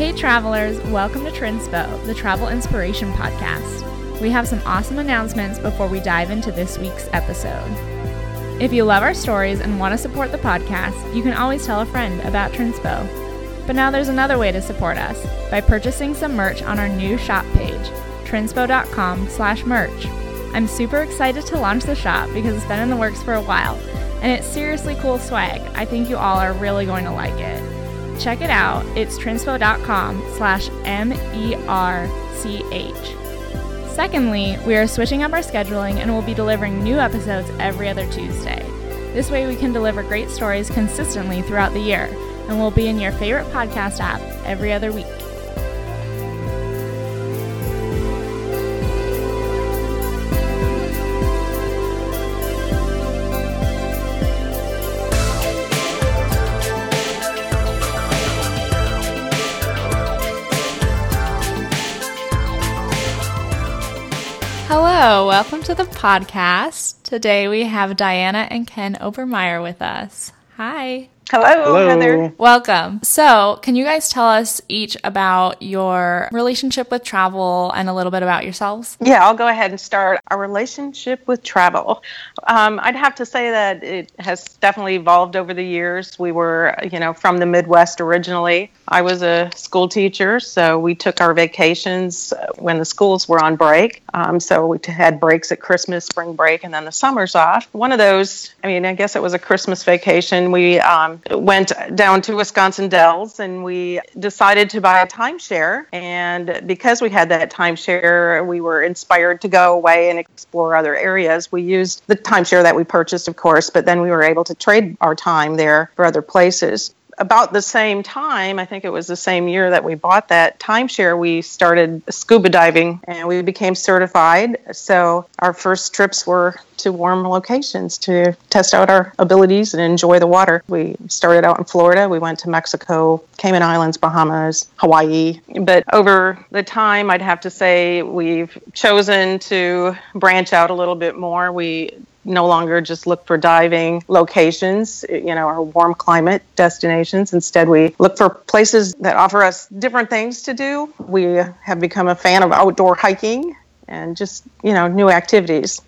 Hey, travelers, welcome to Trinspo, the travel inspiration podcast. We have some awesome announcements before we dive into this week's episode. If you love our stories and want to support the podcast, you can always tell a friend about Trinspo. But now there's another way to support us by purchasing some merch on our new shop page, trinspo.com slash merch. I'm super excited to launch the shop because it's been in the works for a while, and it's seriously cool swag. I think you all are really going to like it. Check it out. It's trinspo.com slash M-E-R-C-H. Secondly, we are switching up our scheduling and will be delivering new episodes every other Tuesday. This way we can deliver great stories consistently throughout the year, and we'll be in your favorite podcast app every other week. Hello, welcome to the podcast. Today we have Diana and Ken Obermeyer with us. Hi. Hello, Hello. Heather. Welcome. So, can you guys tell us each about your relationship with travel and a little bit about yourselves? Yeah, I'll go ahead and start our relationship with travel. Um, I'd have to say that it has definitely evolved over the years. We were, you know, from the Midwest originally. I was a school teacher, so we took our vacations uh, when the schools were on break. Um, so we had breaks at Christmas, spring break, and then the summers off. One of those, I mean, I guess it was a Christmas vacation. We um, went down to Wisconsin Dells and we decided to buy a timeshare. And because we had that timeshare, we were inspired to go away and explore other areas. We used the timeshare that we purchased, of course, but then we were able to trade our time there for other places about the same time, I think it was the same year that we bought that timeshare, we started scuba diving and we became certified. So our first trips were to warm locations to test out our abilities and enjoy the water. We started out in Florida, we went to Mexico, Cayman Islands, Bahamas, Hawaii. But over the time, I'd have to say we've chosen to branch out a little bit more. We no longer just look for diving locations, you know, or warm climate destinations. Instead, we look for places that offer us different things to do. We have become a fan of outdoor hiking and just, you know, new activities.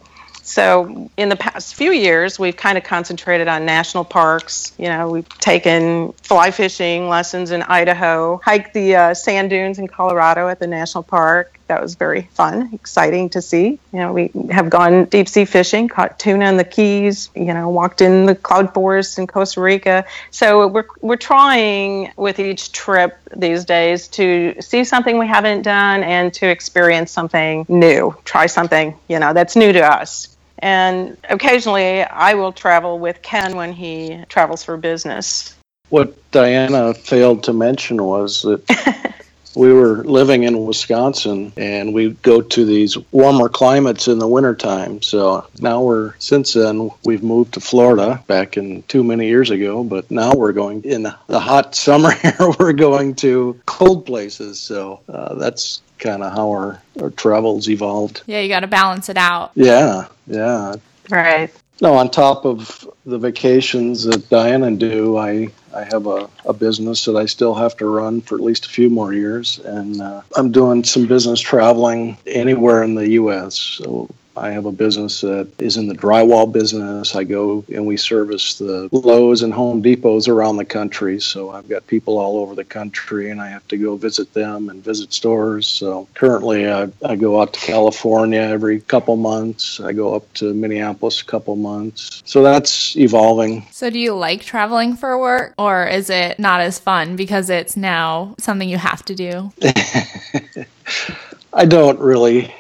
So, in the past few years, we've kind of concentrated on national parks. You know, we've taken fly fishing lessons in Idaho, hiked the uh, sand dunes in Colorado at the national park. That was very fun, exciting to see. You know, we have gone deep sea fishing, caught tuna in the Keys, you know, walked in the cloud forest in Costa Rica. So, we're, we're trying with each trip these days to see something we haven't done and to experience something new, try something, you know, that's new to us. And occasionally I will travel with Ken when he travels for business. What Diana failed to mention was that we were living in Wisconsin and we go to these warmer climates in the wintertime. So now we're, since then, we've moved to Florida back in too many years ago, but now we're going in the hot summer here, we're going to cold places. So uh, that's kind of how our, our travels evolved. Yeah, you got to balance it out. Yeah, yeah. Right. No, on top of the vacations that Diane Diana do, I, I have a, a business that I still have to run for at least a few more years. And uh, I'm doing some business traveling anywhere in the U.S. So I have a business that is in the drywall business. I go and we service the Lowe's and Home Depots around the country. So I've got people all over the country and I have to go visit them and visit stores. So currently I, I go out to California every couple months. I go up to Minneapolis a couple months. So that's evolving. So, do you like traveling for work or is it not as fun because it's now something you have to do? I don't really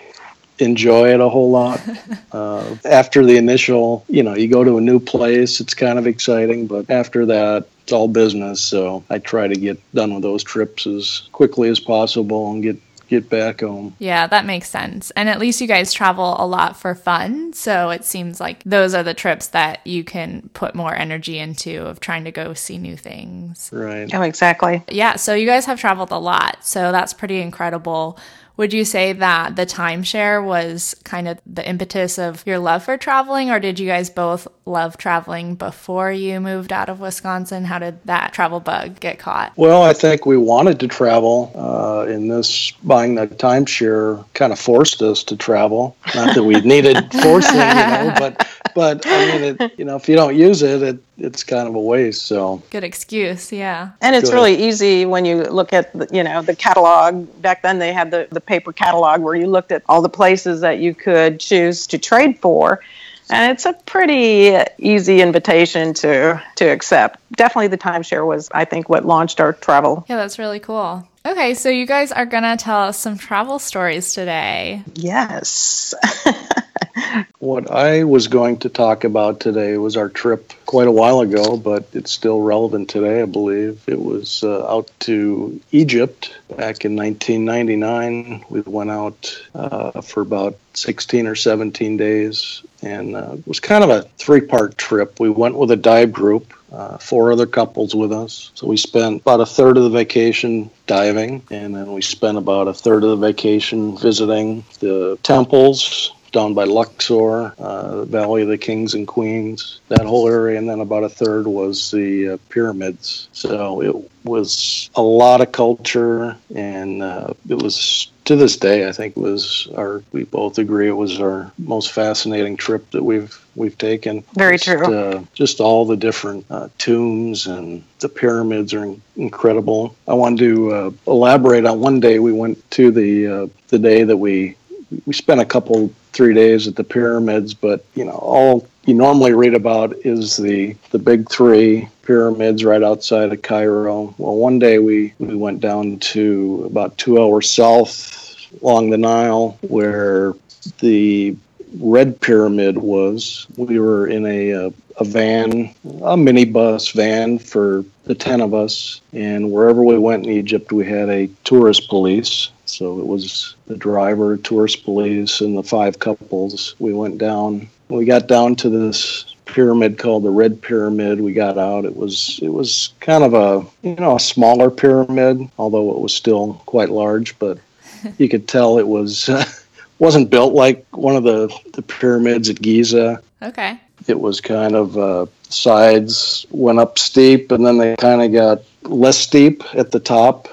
enjoy it a whole lot. Uh, after the initial, you know, you go to a new place, it's kind of exciting, but after that, it's all business. So I try to get done with those trips as quickly as possible and get get back home. Yeah, that makes sense. And at least you guys travel a lot for fun. So it seems like those are the trips that you can put more energy into of trying to go see new things. Right. Oh, exactly. Yeah, so you guys have traveled a lot. So that's pretty incredible. Would you say that the timeshare was kind of the impetus of your love for traveling, or did you guys both love traveling before you moved out of Wisconsin? How did that travel bug get caught? Well, I think we wanted to travel. Uh, in this buying the timeshare kind of forced us to travel. Not that we needed forcing, you know, but but I mean, it, you know, if you don't use it, it it's kind of a waste. So good excuse, yeah. And it's Good. really easy when you look at the, you know the catalog. Back then, they had the the paper catalog where you looked at all the places that you could choose to trade for. And it's a pretty easy invitation to to accept. Definitely, the timeshare was, I think, what launched our travel. Yeah, that's really cool. Okay, so you guys are gonna tell us some travel stories today. Yes. what I was going to talk about today was our trip quite a while ago, but it's still relevant today, I believe. It was uh, out to Egypt back in 1999. We went out uh, for about 16 or 17 days, and uh, it was kind of a three part trip. We went with a dive group. Uh, four other couples with us. So we spent about a third of the vacation diving, and then we spent about a third of the vacation visiting the temples, down by Luxor, uh, Valley of the Kings and Queens, that whole area, and then about a third was the uh, pyramids. So it was a lot of culture, and uh, it was to this day, I think was our. We both agree it was our most fascinating trip that we've we've taken. Very just, true. Uh, just all the different uh, tombs and the pyramids are incredible. I wanted to uh, elaborate on one day we went to the uh, the day that we we spent a couple three days at the pyramids, but you know, all you normally read about is the the big three pyramids right outside of Cairo. Well, one day we we went down to about two hours south along the Nile where the Red Pyramid was. We were in a, a, a van, a minibus van for the 10 of us, and wherever we went in Egypt, we had a tourist police so it was the driver, tourist police, and the five couples. We went down. We got down to this pyramid called the Red Pyramid. We got out. It was it was kind of a you know a smaller pyramid, although it was still quite large. But you could tell it was uh, wasn't built like one of the the pyramids at Giza. Okay. It was kind of uh, sides went up steep, and then they kind of got less steep at the top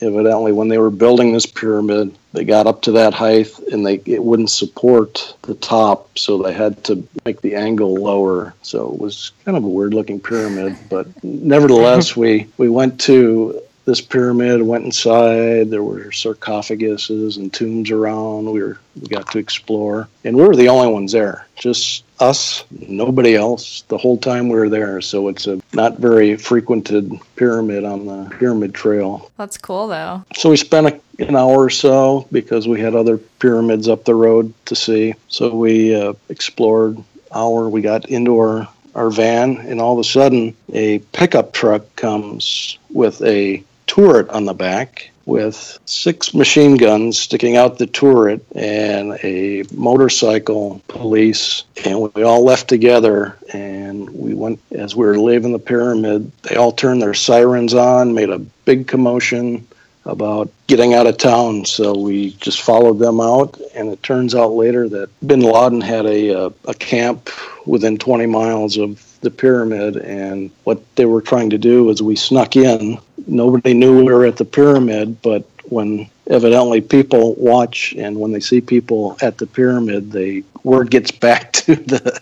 evidently when they were building this pyramid they got up to that height and they it wouldn't support the top so they had to make the angle lower. So it was kind of a weird looking pyramid but nevertheless we we went to this pyramid went inside there were sarcophaguses and tombs around we were we got to explore and we were the only ones there just us, nobody else, the whole time we were there. So it's a not very frequented pyramid on the pyramid trail. That's cool, though. So we spent a, an hour or so because we had other pyramids up the road to see. So we uh, explored hour. We got into our our van, and all of a sudden, a pickup truck comes with a turret on the back with six machine guns sticking out the turret and a motorcycle police. And we all left together and we went, as we were leaving the pyramid, they all turned their sirens on, made a big commotion about getting out of town. So we just followed them out, and it turns out later that Bin Laden had a, a, a, camp within 20 miles of the pyramid, and what they were trying to do was we snuck in. Nobody knew we were at the pyramid, but when evidently people watch and when they see people at the pyramid, the word gets back to the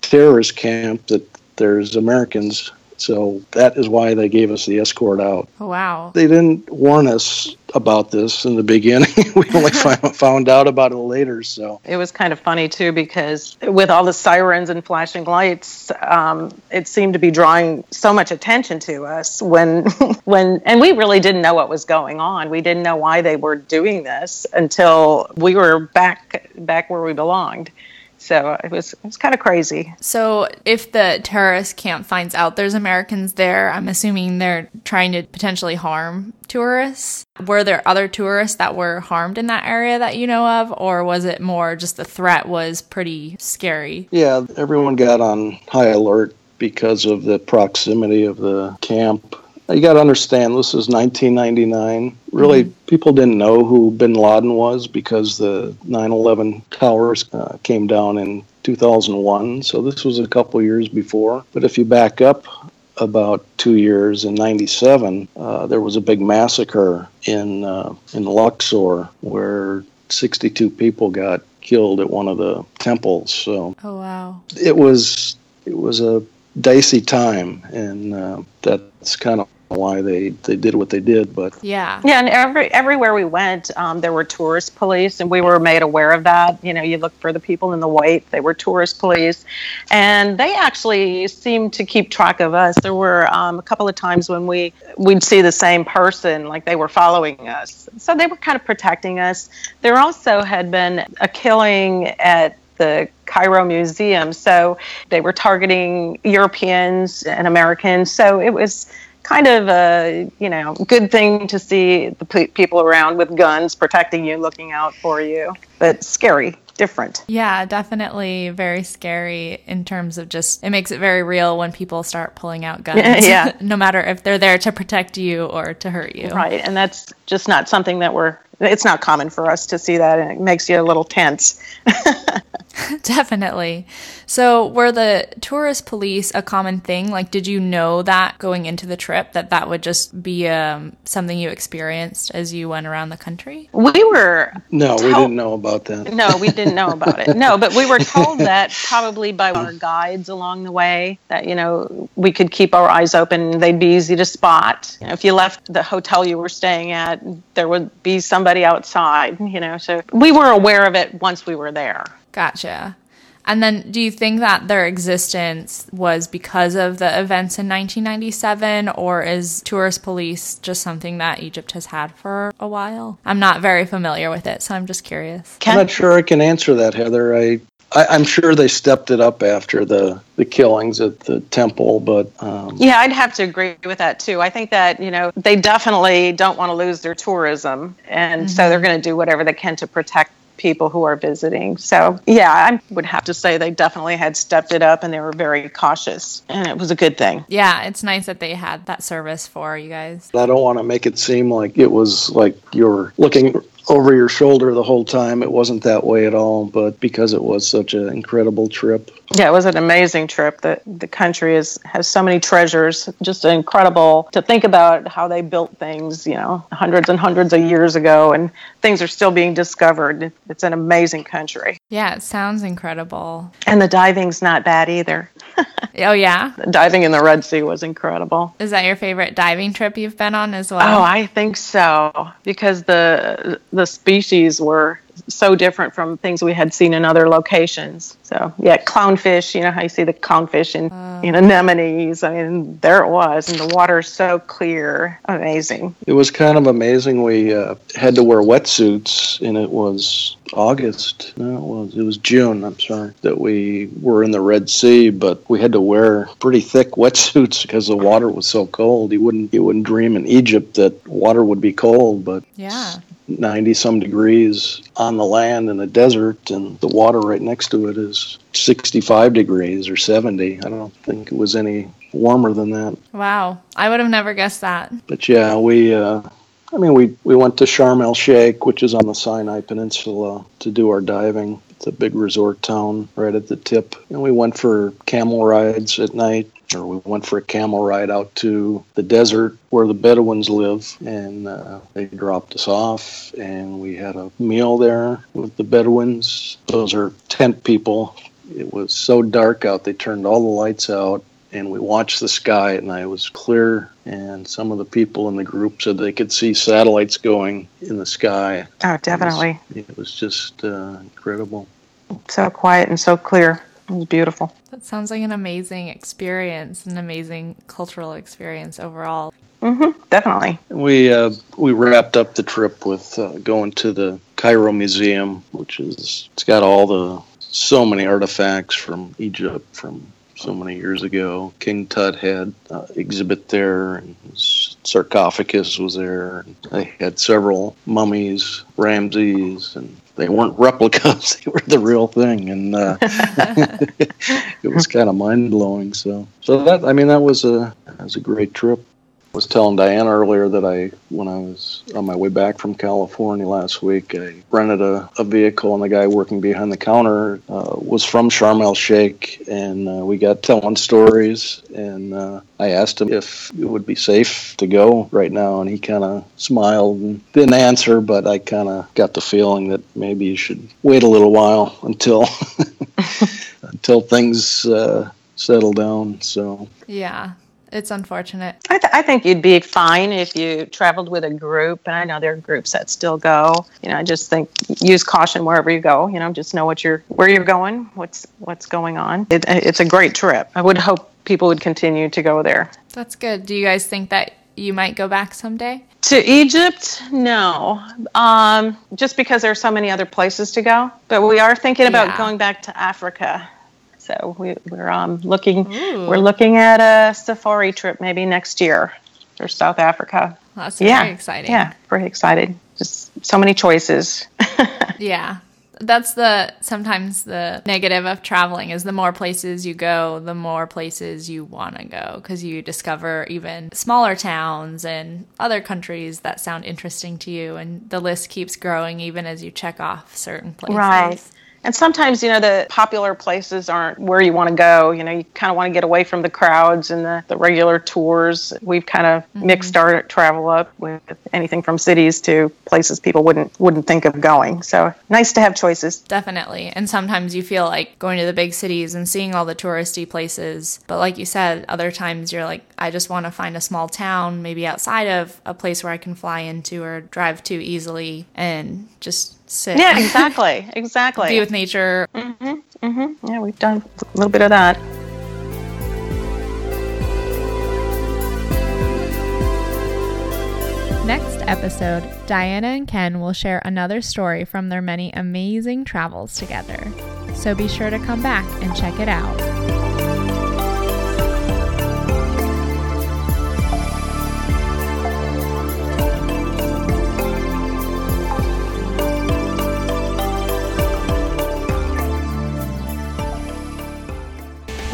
terrorist camp that there's Americans so that is why they gave us the escort out. Oh, wow. They didn't warn us about this in the beginning. we only found out about it later. So it was kind of funny too because with all the sirens and flashing lights, um, it seemed to be drawing so much attention to us when when and we really didn't know what was going on. We didn't know why they were doing this until we were back back where we belonged. So it was it was kind of crazy. So if the terrorist camp finds out there's Americans there, I'm assuming they're trying to potentially harm tourists. Were there other tourists that were harmed in that area that you know of, or was it more just the threat was pretty scary? Yeah, everyone got on high alert because of the proximity of the camp you got to understand this is 1999. Really, mm-hmm. people didn't know who Bin Laden was because the 9/11 towers uh, came down in 2001. So this was a couple years before. But if you back up about two years in '97, uh, there was a big massacre in uh, in Luxor where 62 people got killed at one of the temples. So, oh wow, it was it was a dicey time, and uh, that's kind of why they, they did what they did but yeah. Yeah and every everywhere we went um, there were tourist police and we were made aware of that. You know you look for the people in the white they were tourist police. And they actually seemed to keep track of us. There were um, a couple of times when we we'd see the same person like they were following us. So they were kind of protecting us. There also had been a killing at the Cairo Museum. So they were targeting Europeans and Americans. So it was kind of a you know good thing to see the p- people around with guns protecting you, looking out for you, but scary. Different. Yeah, definitely very scary in terms of just it makes it very real when people start pulling out guns. yeah. no matter if they're there to protect you or to hurt you. Right. And that's just not something that we're it's not common for us to see that and it makes you a little tense. Definitely. So, were the tourist police a common thing? Like, did you know that going into the trip that that would just be um, something you experienced as you went around the country? We were. No, we didn't know about that. No, we didn't know about it. No, but we were told that probably by our guides along the way that, you know, we could keep our eyes open. They'd be easy to spot. You know, if you left the hotel you were staying at, there would be somebody outside, you know, so we were aware of it once we were there. Gotcha. And then do you think that their existence was because of the events in 1997 or is tourist police just something that Egypt has had for a while? I'm not very familiar with it, so I'm just curious. I'm not sure I can answer that, Heather. I I, am sure they stepped it up after the, the killings at the temple, but um, yeah, I'd have to agree with that too. I think that you know they definitely don't want to lose their tourism, and mm-hmm. so they're going to do whatever they can to protect people who are visiting. So, yeah, I would have to say they definitely had stepped it up and they were very cautious, and it was a good thing. Yeah, it's nice that they had that service for you guys. I don't want to make it seem like it was like you're looking over your shoulder the whole time. It wasn't that way at all, but because it was such an incredible trip. Yeah, it was an amazing trip. The the country is has so many treasures. Just incredible to think about how they built things, you know, hundreds and hundreds of years ago and things are still being discovered. It's an amazing country. Yeah, it sounds incredible. And the diving's not bad either. oh yeah. diving in the Red Sea was incredible. Is that your favorite diving trip you've been on as well? Oh, I think so because the the species were so different from things we had seen in other locations. So yeah, clownfish. You know how you see the clownfish in uh, in anemones. I mean, there it was, and the water's so clear, amazing. It was kind of amazing. We uh, had to wear wetsuits, and it was August. No, it was it was June. I'm sorry that we were in the Red Sea, but we had to wear pretty thick wetsuits because the water was so cold. You wouldn't you wouldn't dream in Egypt that water would be cold, but yeah, 90 some degrees on the land in the desert, and the water right next to it is 65 degrees or 70. I don't think it was any warmer than that. Wow. I would have never guessed that. But yeah, we, uh, I mean, we, we went to Sharm el Sheikh, which is on the Sinai Peninsula, to do our diving. It's a big resort town right at the tip. And we went for camel rides at night or we went for a camel ride out to the desert where the Bedouins live, and uh, they dropped us off, and we had a meal there with the Bedouins. Those are tent people. It was so dark out, they turned all the lights out, and we watched the sky at night. It was clear, and some of the people in the group said they could see satellites going in the sky. Oh, definitely. It was, it was just uh, incredible. So quiet and so clear. It was beautiful. That sounds like an amazing experience, an amazing cultural experience overall. Mm-hmm, definitely. We uh, we wrapped up the trip with uh, going to the Cairo Museum, which is it's got all the so many artifacts from Egypt from so many years ago. King Tut had uh, exhibit there, and his sarcophagus was there. They had several mummies, Ramses, and they weren't replicas; they were the real thing, and uh, it was kind of mind blowing. So, so that I mean, that was a that was a great trip. Was telling Diana earlier that I, when I was on my way back from California last week, I rented a, a vehicle, and the guy working behind the counter uh, was from Sharm el Sheikh, and uh, we got telling stories. And uh, I asked him if it would be safe to go right now, and he kind of smiled and didn't answer, but I kind of got the feeling that maybe you should wait a little while until until things uh, settle down. So Yeah, it's unfortunate. I, th- I think you'd be fine if you traveled with a group, and I know there are groups that still go. You know, I just think use caution wherever you go. You know, just know what you're where you're going, what's what's going on. It, it's a great trip. I would hope people would continue to go there. That's good. Do you guys think that you might go back someday? To Egypt, no. Um, just because there are so many other places to go. But we are thinking about Yeah. going back to Africa. So we, we're um, looking. Ooh. We're looking at a safari trip maybe next year for South Africa. That's yeah, very exciting. Yeah, pretty excited. Just so many choices. Yeah. That's the sometimes the negative of traveling is the more places you go, the more places you want to go because you discover even smaller towns and other countries that sound interesting to you and the list keeps growing even as you check off certain places. Right. And sometimes, you know, the popular places aren't where you want to go. You know, you kind of want to get away from the crowds and the, the regular tours. We've kind of mm-hmm. mixed our travel up with anything from cities to places people wouldn't wouldn't think of going. So nice to have choices. Definitely. And sometimes you feel like going to the big cities and seeing all the touristy places. But like you said, other times you're like, I just want to find a small town, maybe outside of a place where I can fly into or drive to easily and just sit. Yeah, exactly, exactly. Be with nature. Mm-hmm, Yeah, we've done a little bit of that. Next episode, Diana and Ken will share another story from their many amazing travels together. So be sure to come back and check it out.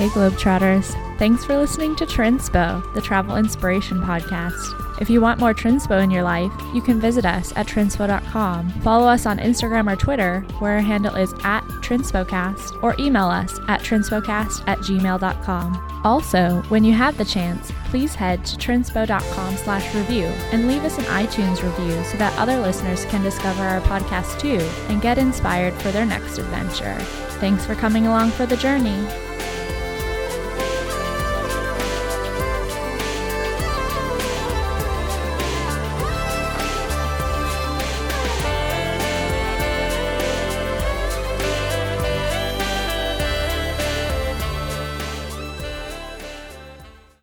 Hey Globetrotters, thanks for listening to Trinspo, the travel inspiration podcast. If you want more Trinspo in your life, you can visit us at trinspo.com. Follow us on Instagram or Twitter, where our handle is at TrinspOcast, or email us at trinspocast at gmail.com. Also, when you have the chance, please head to trinspo.com slash review and leave us an iTunes review so that other listeners can discover our podcast too and get inspired for their next adventure. Thanks for coming along for the journey.